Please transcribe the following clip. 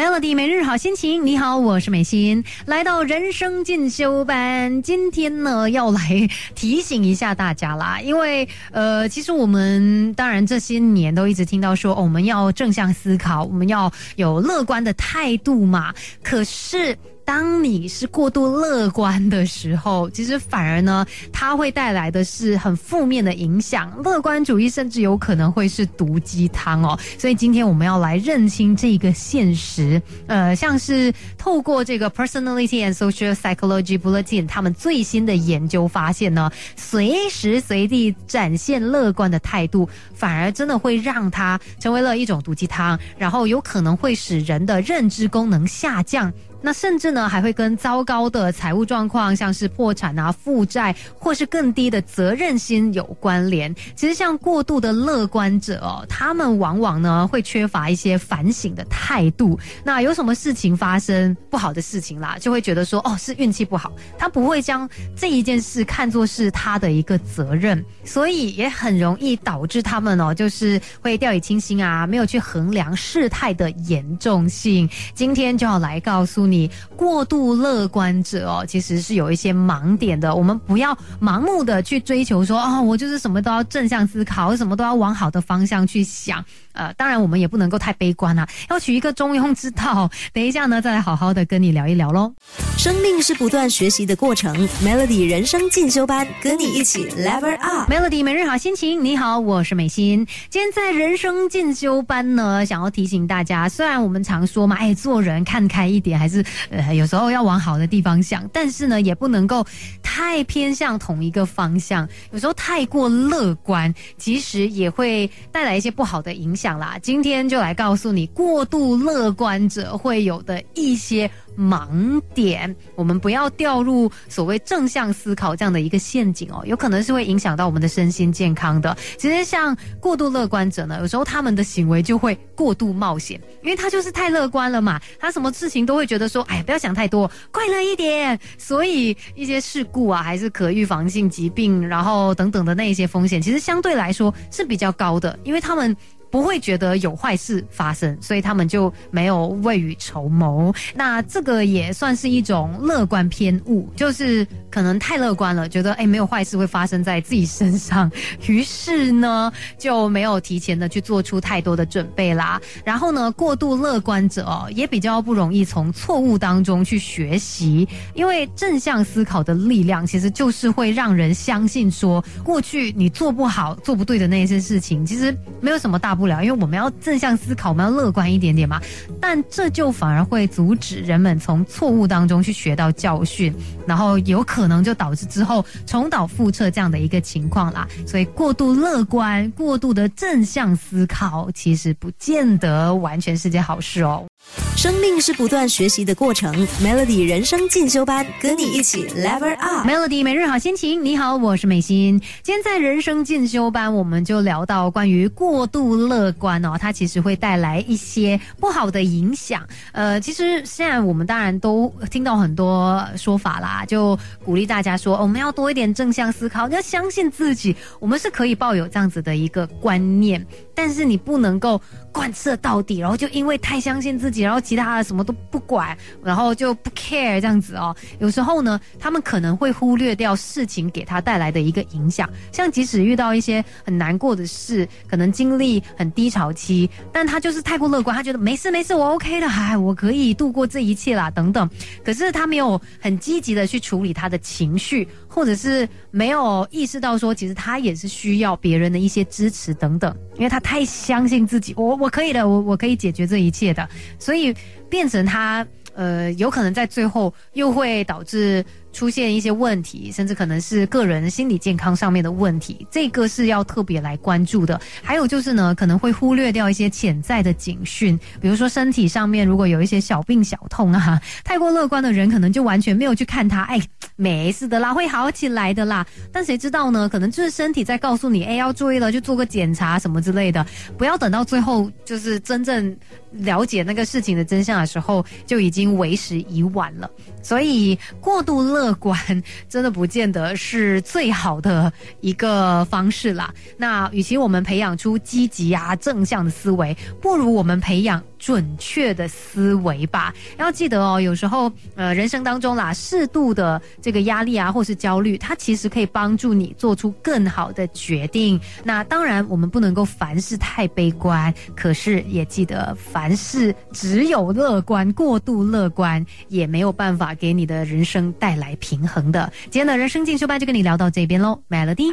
Melody 每日好心情，你好，我是美心，来到人生进修班，今天呢要来提醒一下大家啦，因为呃，其实我们当然这些年都一直听到说，我们要正向思考，我们要有乐观的态度嘛，可是。当你是过度乐观的时候，其实反而呢，它会带来的是很负面的影响。乐观主义甚至有可能会是毒鸡汤哦。所以今天我们要来认清这个现实。呃，像是透过这个 Personality and Social Psychology Bulletin 他们最新的研究发现呢，随时随地展现乐观的态度，反而真的会让它成为了一种毒鸡汤，然后有可能会使人的认知功能下降。那甚至呢，还会跟糟糕的财务状况，像是破产啊、负债，或是更低的责任心有关联。其实，像过度的乐观者哦，他们往往呢会缺乏一些反省的态度。那有什么事情发生不好的事情啦，就会觉得说哦是运气不好，他不会将这一件事看作是他的一个责任，所以也很容易导致他们哦就是会掉以轻心啊，没有去衡量事态的严重性。今天就要来告诉。你过度乐观者哦，其实是有一些盲点的。我们不要盲目的去追求说啊，我就是什么都要正向思考，什么都要往好的方向去想。呃，当然我们也不能够太悲观啊，要取一个中庸之道。等一下呢，再来好好的跟你聊一聊喽。生命是不断学习的过程，Melody 人生进修班跟你一起 Level Up。Melody 每日好心情，你好，我是美心。今天在人生进修班呢，想要提醒大家，虽然我们常说嘛，哎，做人看开一点，还是呃有时候要往好的地方想，但是呢，也不能够太偏向同一个方向。有时候太过乐观，其实也会带来一些不好的影响。啦，今天就来告诉你过度乐观者会有的一些盲点，我们不要掉入所谓正向思考这样的一个陷阱哦，有可能是会影响到我们的身心健康的。其实像过度乐观者呢，有时候他们的行为就会过度冒险，因为他就是太乐观了嘛，他什么事情都会觉得说，哎呀，不要想太多，快乐一点。所以一些事故啊，还是可预防性疾病，然后等等的那一些风险，其实相对来说是比较高的，因为他们。不会觉得有坏事发生，所以他们就没有未雨绸缪。那这个也算是一种乐观偏误，就是可能太乐观了，觉得哎没有坏事会发生在自己身上，于是呢就没有提前的去做出太多的准备啦。然后呢，过度乐观者哦也比较不容易从错误当中去学习，因为正向思考的力量其实就是会让人相信说，过去你做不好、做不对的那些事情，其实没有什么大。不了，因为我们要正向思考，我们要乐观一点点嘛。但这就反而会阻止人们从错误当中去学到教训，然后有可能就导致之后重蹈覆辙这样的一个情况啦。所以过度乐观、过度的正向思考，其实不见得完全是件好事哦。生命是不断学习的过程，Melody 人生进修班跟你一起 Level Up。Melody 每日好心情，你好，我是美心。今天在人生进修班，我们就聊到关于过度乐观哦，它其实会带来一些不好的影响。呃，其实现在我们当然都听到很多说法啦，就鼓励大家说，我们要多一点正向思考，要相信自己，我们是可以抱有这样子的一个观念。但是你不能够贯彻到底，然后就因为太相信自己，然后其他的什么都不管，然后就不 care 这样子哦。有时候呢，他们可能会忽略掉事情给他带来的一个影响。像即使遇到一些很难过的事，可能经历很低潮期，但他就是太过乐观，他觉得没事没事，我 OK 的，哎，我可以度过这一切啦，等等。可是他没有很积极的去处理他的情绪，或者是没有意识到说，其实他也是需要别人的一些支持等等，因为他。太相信自己，我我可以的，我我可以解决这一切的，所以变成他呃，有可能在最后又会导致。出现一些问题，甚至可能是个人心理健康上面的问题，这个是要特别来关注的。还有就是呢，可能会忽略掉一些潜在的警讯，比如说身体上面如果有一些小病小痛啊，太过乐观的人可能就完全没有去看他，哎，没事的啦，会好起来的啦。但谁知道呢？可能就是身体在告诉你，哎，要注意了，就做个检查什么之类的，不要等到最后就是真正了解那个事情的真相的时候，就已经为时已晚了。所以过度乐观真的不见得是最好的一个方式啦。那与其我们培养出积极啊正向的思维，不如我们培养准确的思维吧。要记得哦，有时候呃人生当中啦，适度的这个压力啊，或是焦虑，它其实可以帮助你做出更好的决定。那当然，我们不能够凡事太悲观，可是也记得凡事只有乐观，过度乐观也没有办法给你的人生带来平衡的。今天的人生进修班就跟你聊到这边喽，Melody。